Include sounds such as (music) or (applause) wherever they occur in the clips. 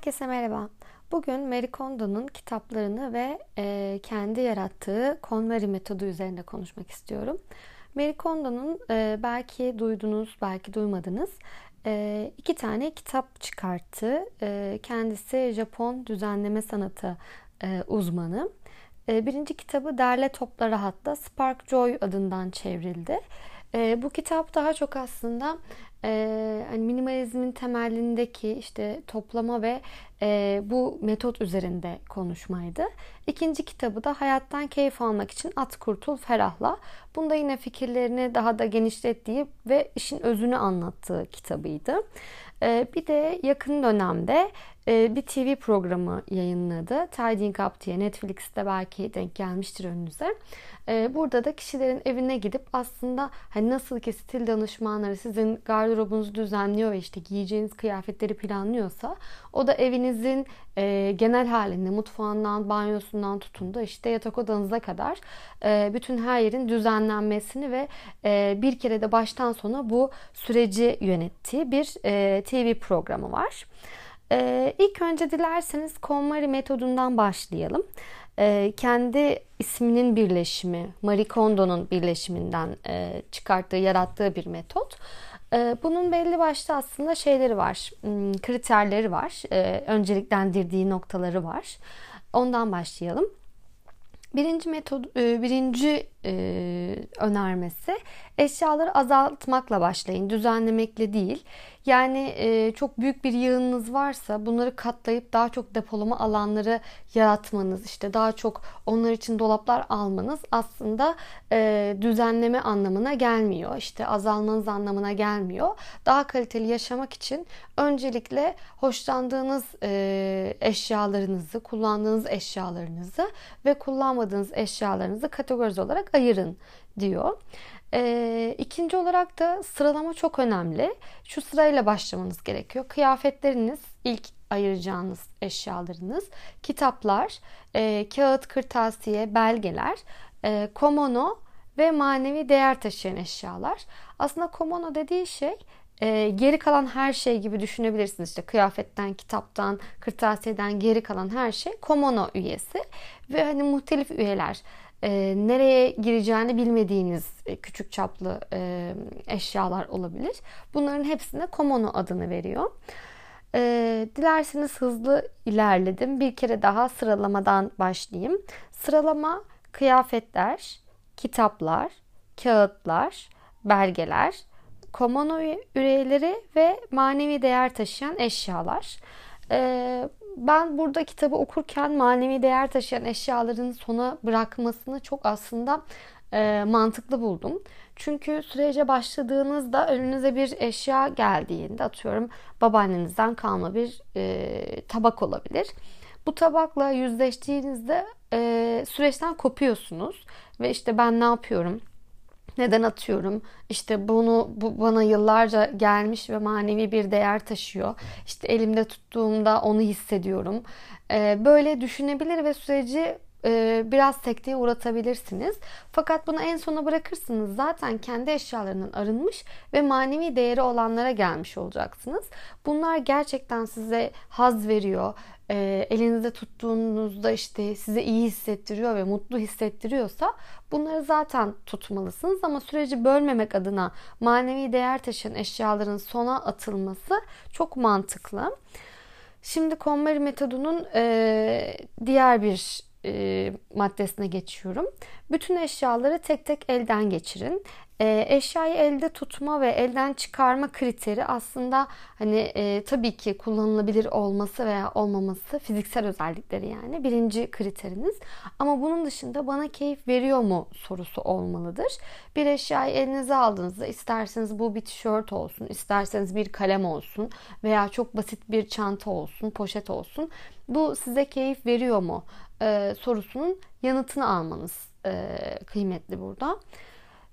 Herkese merhaba. Bugün Marie Kondo'nun kitaplarını ve e, kendi yarattığı KonMari metodu üzerinde konuşmak istiyorum. Marie Kondo'nun e, belki duydunuz, belki duymadınız e, iki tane kitap çıkarttı. E, kendisi Japon düzenleme sanatı e, uzmanı. E, birinci kitabı Derle Topla Rahat'ta Spark Joy adından çevrildi. E, bu kitap daha çok aslında e, hani minimalizmin temelindeki işte toplama ve e, bu metot üzerinde konuşmaydı. İkinci kitabı da hayattan keyif almak için At Kurtul Ferahla. Bunda yine fikirlerini daha da genişlettiği ve işin özünü anlattığı kitabıydı. E, bir de yakın dönemde e, bir TV programı yayınladı. Tidying Up diye Netflix'te belki denk gelmiştir önünüze. E, burada da kişilerin evine gidip aslında hani nasıl ki stil danışmanları sizin gardırobunuzu düzenliyor ve işte giyeceğiniz kıyafetleri planlıyorsa o da evinizin e, genel halinde mutfağından, banyosundan tutun da işte yatak odanıza kadar bütün her yerin düzenlenmesini ve bir kere de baştan sona bu süreci yönettiği bir TV programı var. Ee, ilk önce dilerseniz KonMari metodundan başlayalım. Ee, kendi isminin birleşimi, Marie Kondo'nun birleşiminden e, çıkarttığı, yarattığı bir metot. Ee, bunun belli başlı aslında şeyleri var, hmm, kriterleri var, ee, önceliklendirdiği noktaları var. Ondan başlayalım. Birinci metod, e, birinci e, önermesi eşyaları azaltmakla başlayın, düzenlemekle değil. Yani e, çok büyük bir yığınınız varsa bunları katlayıp daha çok depolama alanları yaratmanız, işte daha çok onlar için dolaplar almanız aslında e, düzenleme anlamına gelmiyor. İşte azalmanız anlamına gelmiyor. Daha kaliteli yaşamak için öncelikle hoşlandığınız e, eşyalarınızı, kullandığınız eşyalarınızı ve kullanmadığınız eşyalarınızı kategorize olarak ayırın diyor. E, ikinci olarak da sıralama çok önemli. Şu sırayla başlamanız gerekiyor. Kıyafetleriniz ilk ayıracağınız eşyalarınız, kitaplar, e, kağıt, kırtasiye, belgeler, e, komono ve manevi değer taşıyan eşyalar. Aslında komono dediği şey e, geri kalan her şey gibi düşünebilirsiniz. İşte kıyafetten, kitaptan, kırtasiyeden geri kalan her şey komono üyesi ve hani muhtelif üyeler e, nereye gireceğini bilmediğiniz e, küçük çaplı e, eşyalar olabilir. Bunların hepsine komono adını veriyor. E, dilerseniz hızlı ilerledim. Bir kere daha sıralamadan başlayayım. Sıralama kıyafetler, kitaplar, kağıtlar, belgeler, komono üyeleri ve manevi değer taşıyan eşyalar. Ee, ben burada kitabı okurken manevi değer taşıyan eşyaların sona bırakmasını çok aslında e, mantıklı buldum. Çünkü sürece başladığınızda önünüze bir eşya geldiğinde atıyorum babaannenizden kalma bir e, tabak olabilir. Bu tabakla yüzleştiğinizde e, süreçten kopuyorsunuz ve işte ben ne yapıyorum? Neden atıyorum? İşte bunu bu bana yıllarca gelmiş ve manevi bir değer taşıyor. İşte elimde tuttuğumda onu hissediyorum. Ee, böyle düşünebilir ve süreci e, biraz sekteye uğratabilirsiniz. Fakat bunu en sona bırakırsınız. Zaten kendi eşyalarından arınmış ve manevi değeri olanlara gelmiş olacaksınız. Bunlar gerçekten size haz veriyor. E, elinizde tuttuğunuzda işte size iyi hissettiriyor ve mutlu hissettiriyorsa bunları zaten tutmalısınız. Ama süreci bölmemek adına manevi değer taşıyan eşyaların sona atılması çok mantıklı. Şimdi KonMari metodunun e, diğer bir e, maddesine geçiyorum. Bütün eşyaları tek tek elden geçirin. E, eşyayı elde tutma ve elden çıkarma kriteri aslında hani e, tabii ki kullanılabilir olması veya olmaması fiziksel özellikleri yani birinci kriteriniz. Ama bunun dışında bana keyif veriyor mu sorusu olmalıdır. Bir eşyayı elinize aldığınızda isterseniz bu bir tişört olsun, isterseniz bir kalem olsun veya çok basit bir çanta olsun, poşet olsun. Bu size keyif veriyor mu e, sorusunun yanıtını almanız e, kıymetli burada.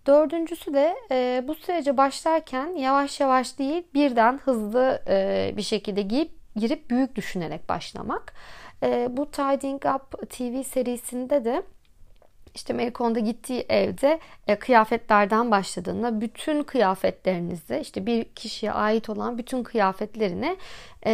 Dördüncüsü de e, bu sürece başlarken yavaş yavaş değil birden hızlı e, bir şekilde giyip girip büyük düşünerek başlamak. E, bu Tidying Up TV serisinde de işte Meliko'nda gittiği evde e, kıyafetlerden başladığında bütün kıyafetlerinizi işte bir kişiye ait olan bütün kıyafetlerini e,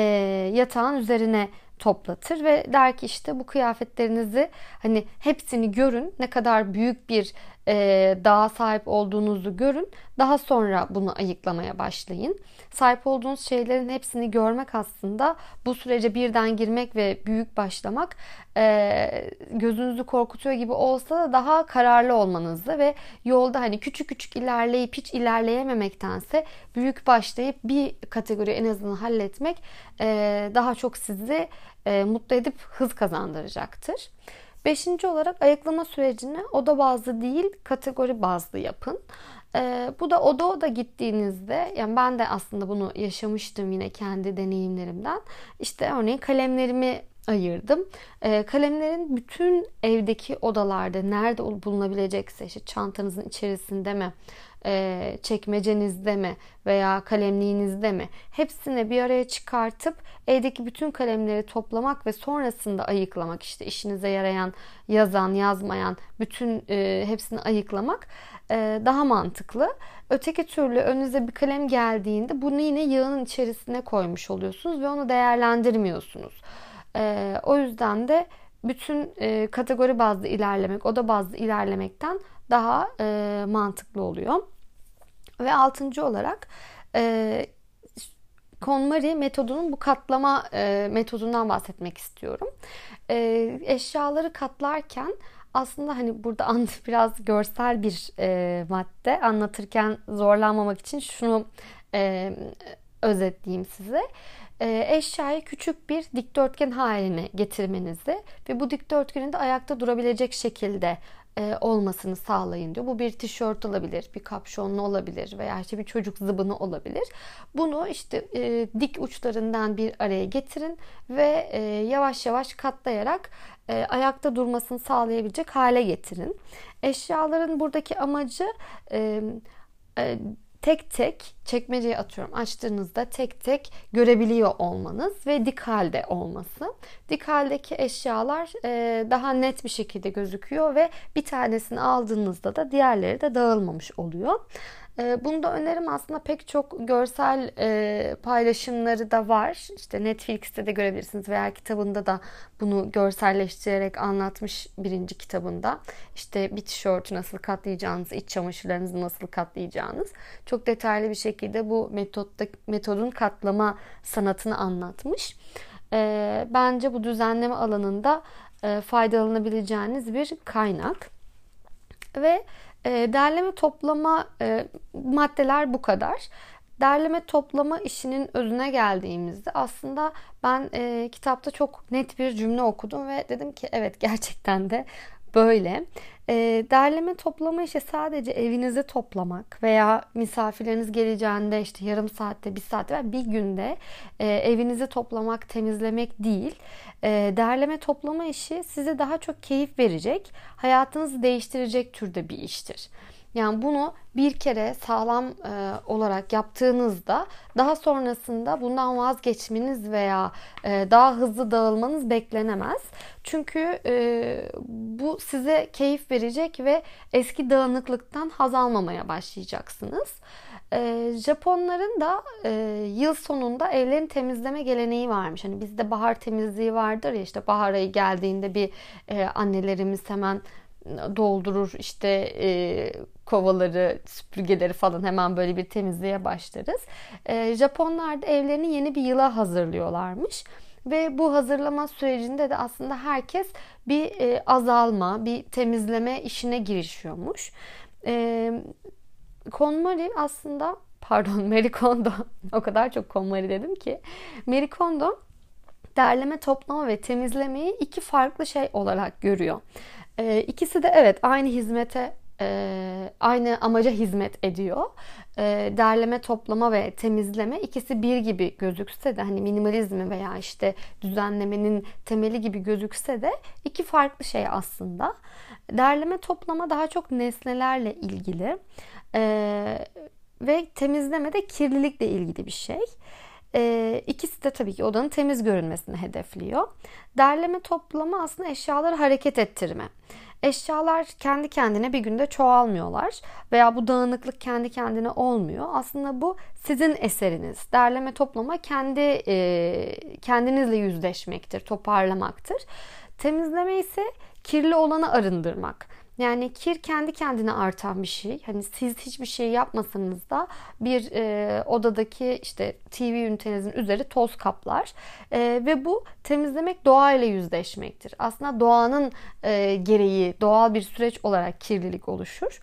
yatağın üzerine toplatır ve der ki işte bu kıyafetlerinizi hani hepsini görün. Ne kadar büyük bir e, dağa sahip olduğunuzu görün daha sonra bunu ayıklamaya başlayın. Sahip olduğunuz şeylerin hepsini görmek aslında bu sürece birden girmek ve büyük başlamak e, gözünüzü korkutuyor gibi olsa da daha kararlı olmanızı ve yolda hani küçük küçük ilerleyip hiç ilerleyememektense büyük başlayıp bir kategori en azından halletmek e, daha çok sizi e, mutlu edip hız kazandıracaktır. Beşinci olarak ayıklama sürecini oda bazlı değil kategori bazlı yapın. Ee, bu da oda oda gittiğinizde yani ben de aslında bunu yaşamıştım yine kendi deneyimlerimden. İşte örneğin kalemlerimi ayırdım. Ee, kalemlerin bütün evdeki odalarda nerede bulunabilecekse işte çantanızın içerisinde mi e, çekmecenizde mi veya kalemliğinizde mi hepsini bir araya çıkartıp evdeki bütün kalemleri toplamak ve sonrasında ayıklamak işte işinize yarayan yazan yazmayan bütün e, hepsini ayıklamak e, daha mantıklı. Öteki türlü önünüze bir kalem geldiğinde bunu yine yağının içerisine koymuş oluyorsunuz ve onu değerlendirmiyorsunuz. E, o yüzden de bütün e, kategori bazlı ilerlemek, oda bazlı ilerlemekten daha e, mantıklı oluyor. Ve altıncı olarak e, KonMari metodunun bu katlama e, metodundan bahsetmek istiyorum. E, eşyaları katlarken aslında hani burada (laughs) biraz görsel bir e, madde anlatırken zorlanmamak için şunu e, özetleyeyim size. E, eşyayı küçük bir dikdörtgen haline getirmenizi ve bu dikdörtgenin de ayakta durabilecek şekilde e, olmasını sağlayın diyor. Bu bir tişört olabilir, bir kapşonlu olabilir veya işte bir çocuk zıbını olabilir. Bunu işte e, dik uçlarından bir araya getirin ve e, yavaş yavaş katlayarak e, ayakta durmasını sağlayabilecek hale getirin. Eşyaların buradaki amacı e, e, tek tek çekmeceye atıyorum açtığınızda tek tek görebiliyor olmanız ve dik halde olması. Dik haldeki eşyalar e, daha net bir şekilde gözüküyor ve bir tanesini aldığınızda da diğerleri de dağılmamış oluyor. E, Bunda önerim aslında pek çok görsel e, paylaşımları da var. İşte Netflix'te de görebilirsiniz veya kitabında da bunu görselleştirerek anlatmış birinci kitabında. İşte bir tişörtü nasıl katlayacağınız, iç çamaşırlarınızı nasıl katlayacağınız. Çok detaylı bir şekilde bu metotta, metodun katlama sanatını anlatmış. E, bence bu düzenleme alanında faydalanabileceğiniz bir kaynak. Ve e, derleme toplama e, maddeler bu kadar. Derleme toplama işinin özüne geldiğimizde aslında ben e, kitapta çok net bir cümle okudum ve dedim ki evet gerçekten de böyle. E, derleme toplama işi sadece evinizi toplamak veya misafirleriniz geleceğinde işte yarım saatte, bir saatte veya bir günde e, evinizi toplamak, temizlemek değil. E, derleme toplama işi size daha çok keyif verecek, hayatınızı değiştirecek türde bir iştir. Yani bunu bir kere sağlam e, olarak yaptığınızda daha sonrasında bundan vazgeçmeniz veya e, daha hızlı dağılmanız beklenemez. Çünkü e, bu size keyif verecek ve eski dağınıklıktan haz almamaya başlayacaksınız. E, Japonların da e, yıl sonunda evlerini temizleme geleneği varmış. Hani bizde bahar temizliği vardır ya işte bahar ayı geldiğinde bir e, annelerimiz hemen doldurur işte e, kovaları, süpürgeleri falan hemen böyle bir temizliğe başlarız. E, Japonlar da evlerini yeni bir yıla hazırlıyorlarmış. Ve bu hazırlama sürecinde de aslında herkes bir e, azalma, bir temizleme işine girişiyormuş. E, KonMari aslında pardon (laughs) Marie Kondo o kadar çok KonMari dedim ki Marie Kondo derleme, toplama ve temizlemeyi iki farklı şey olarak görüyor. E, ikisi de evet aynı hizmete e, aynı amaca hizmet ediyor. E, derleme, toplama ve temizleme ikisi bir gibi gözükse de hani minimalizmi veya işte düzenlemenin temeli gibi gözükse de iki farklı şey aslında. Derleme, toplama daha çok nesnelerle ilgili e, ve temizleme de kirlilikle ilgili bir şey. E, ikisi de tabii ki odanın temiz görünmesini hedefliyor. Derleme toplama aslında eşyaları hareket ettirme. Eşyalar kendi kendine bir günde çoğalmıyorlar veya bu dağınıklık kendi kendine olmuyor. Aslında bu sizin eseriniz. Derleme toplama kendi e, kendinizle yüzleşmektir, toparlamaktır. Temizleme ise kirli olanı arındırmak. Yani kir kendi kendine artan bir şey. Hani siz hiçbir şey yapmasanız da bir e, odadaki işte TV ünitenizin üzeri toz kaplar. E, ve bu temizlemek doğayla yüzleşmektir. Aslında doğanın e, gereği doğal bir süreç olarak kirlilik oluşur.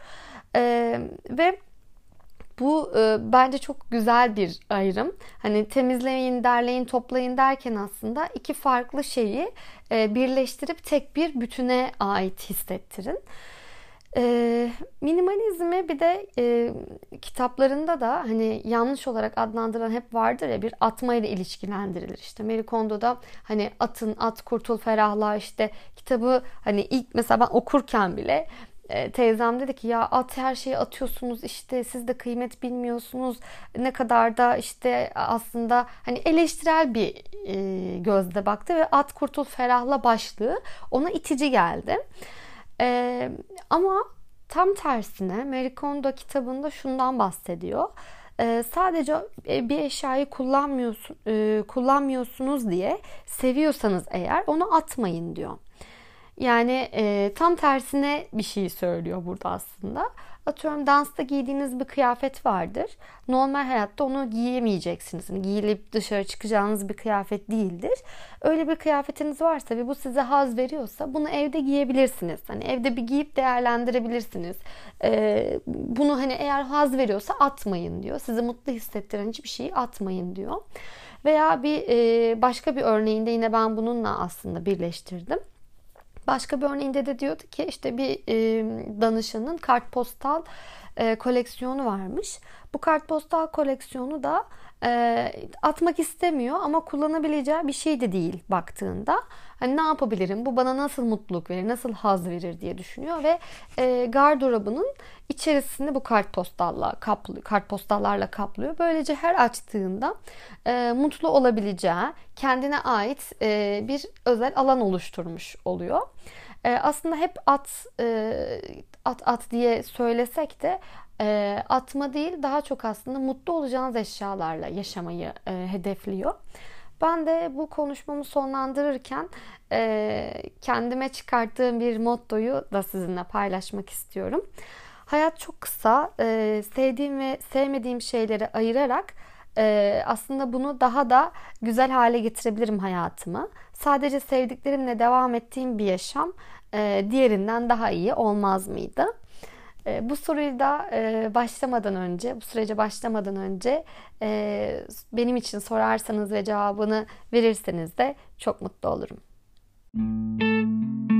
E, ve bu e, bence çok güzel bir ayrım. Hani temizleyin, derleyin, toplayın derken aslında iki farklı şeyi e, birleştirip tek bir bütüne ait hissettirin. E, minimalizmi bir de e, kitaplarında da hani yanlış olarak adlandırılan hep vardır ya bir atma ile ilişkilendirilir. İşte Marie Kondo'da hani atın at kurtul ferahla işte kitabı hani ilk mesela ben okurken bile teyzem dedi ki ya at her şeyi atıyorsunuz işte siz de kıymet bilmiyorsunuz ne kadar da işte aslında hani eleştirel bir e, gözle baktı ve at kurtul ferahla başlığı ona itici geldi. E, ama tam tersine Marie Kondo kitabında şundan bahsediyor. E, sadece bir eşyayı kullanmıyorsun, e, kullanmıyorsunuz diye seviyorsanız eğer onu atmayın diyor. Yani e, tam tersine bir şey söylüyor burada aslında. Atıyorum dansta giydiğiniz bir kıyafet vardır. Normal hayatta onu giyemeyeceksiniz. Yani giyilip dışarı çıkacağınız bir kıyafet değildir. Öyle bir kıyafetiniz varsa ve bu size haz veriyorsa bunu evde giyebilirsiniz. Hani evde bir giyip değerlendirebilirsiniz. Ee, bunu hani eğer haz veriyorsa atmayın diyor. Sizi mutlu hissettiren hiçbir şeyi atmayın diyor. Veya bir e, başka bir örneğinde yine ben bununla aslında birleştirdim. Başka bir örneğinde de diyordu ki işte bir e, danışanın kartpostal e, koleksiyonu varmış. Bu kartpostal koleksiyonu da e, atmak istemiyor ama kullanabileceği bir şey de değil baktığında. Hani ne yapabilirim? Bu bana nasıl mutluluk verir, nasıl haz verir diye düşünüyor ve e, gardırobunun içerisini bu kartpostalla kaplıyor, kartpostallarla kaplıyor. Böylece her açtığında e, mutlu olabileceği, kendine ait e, bir özel alan oluşturmuş oluyor. E, aslında hep at e, at at diye söylesek de e, atma değil daha çok aslında mutlu olacağınız eşyalarla yaşamayı e, hedefliyor. Ben de bu konuşmamı sonlandırırken e, kendime çıkarttığım bir mottoyu da sizinle paylaşmak istiyorum. Hayat çok kısa. E, sevdiğim ve sevmediğim şeyleri ayırarak e, aslında bunu daha da güzel hale getirebilirim hayatımı. Sadece sevdiklerimle devam ettiğim bir yaşam e, diğerinden daha iyi olmaz mıydı? E, bu soruyu da e, başlamadan önce, bu sürece başlamadan önce e, benim için sorarsanız ve cevabını verirseniz de çok mutlu olurum. Müzik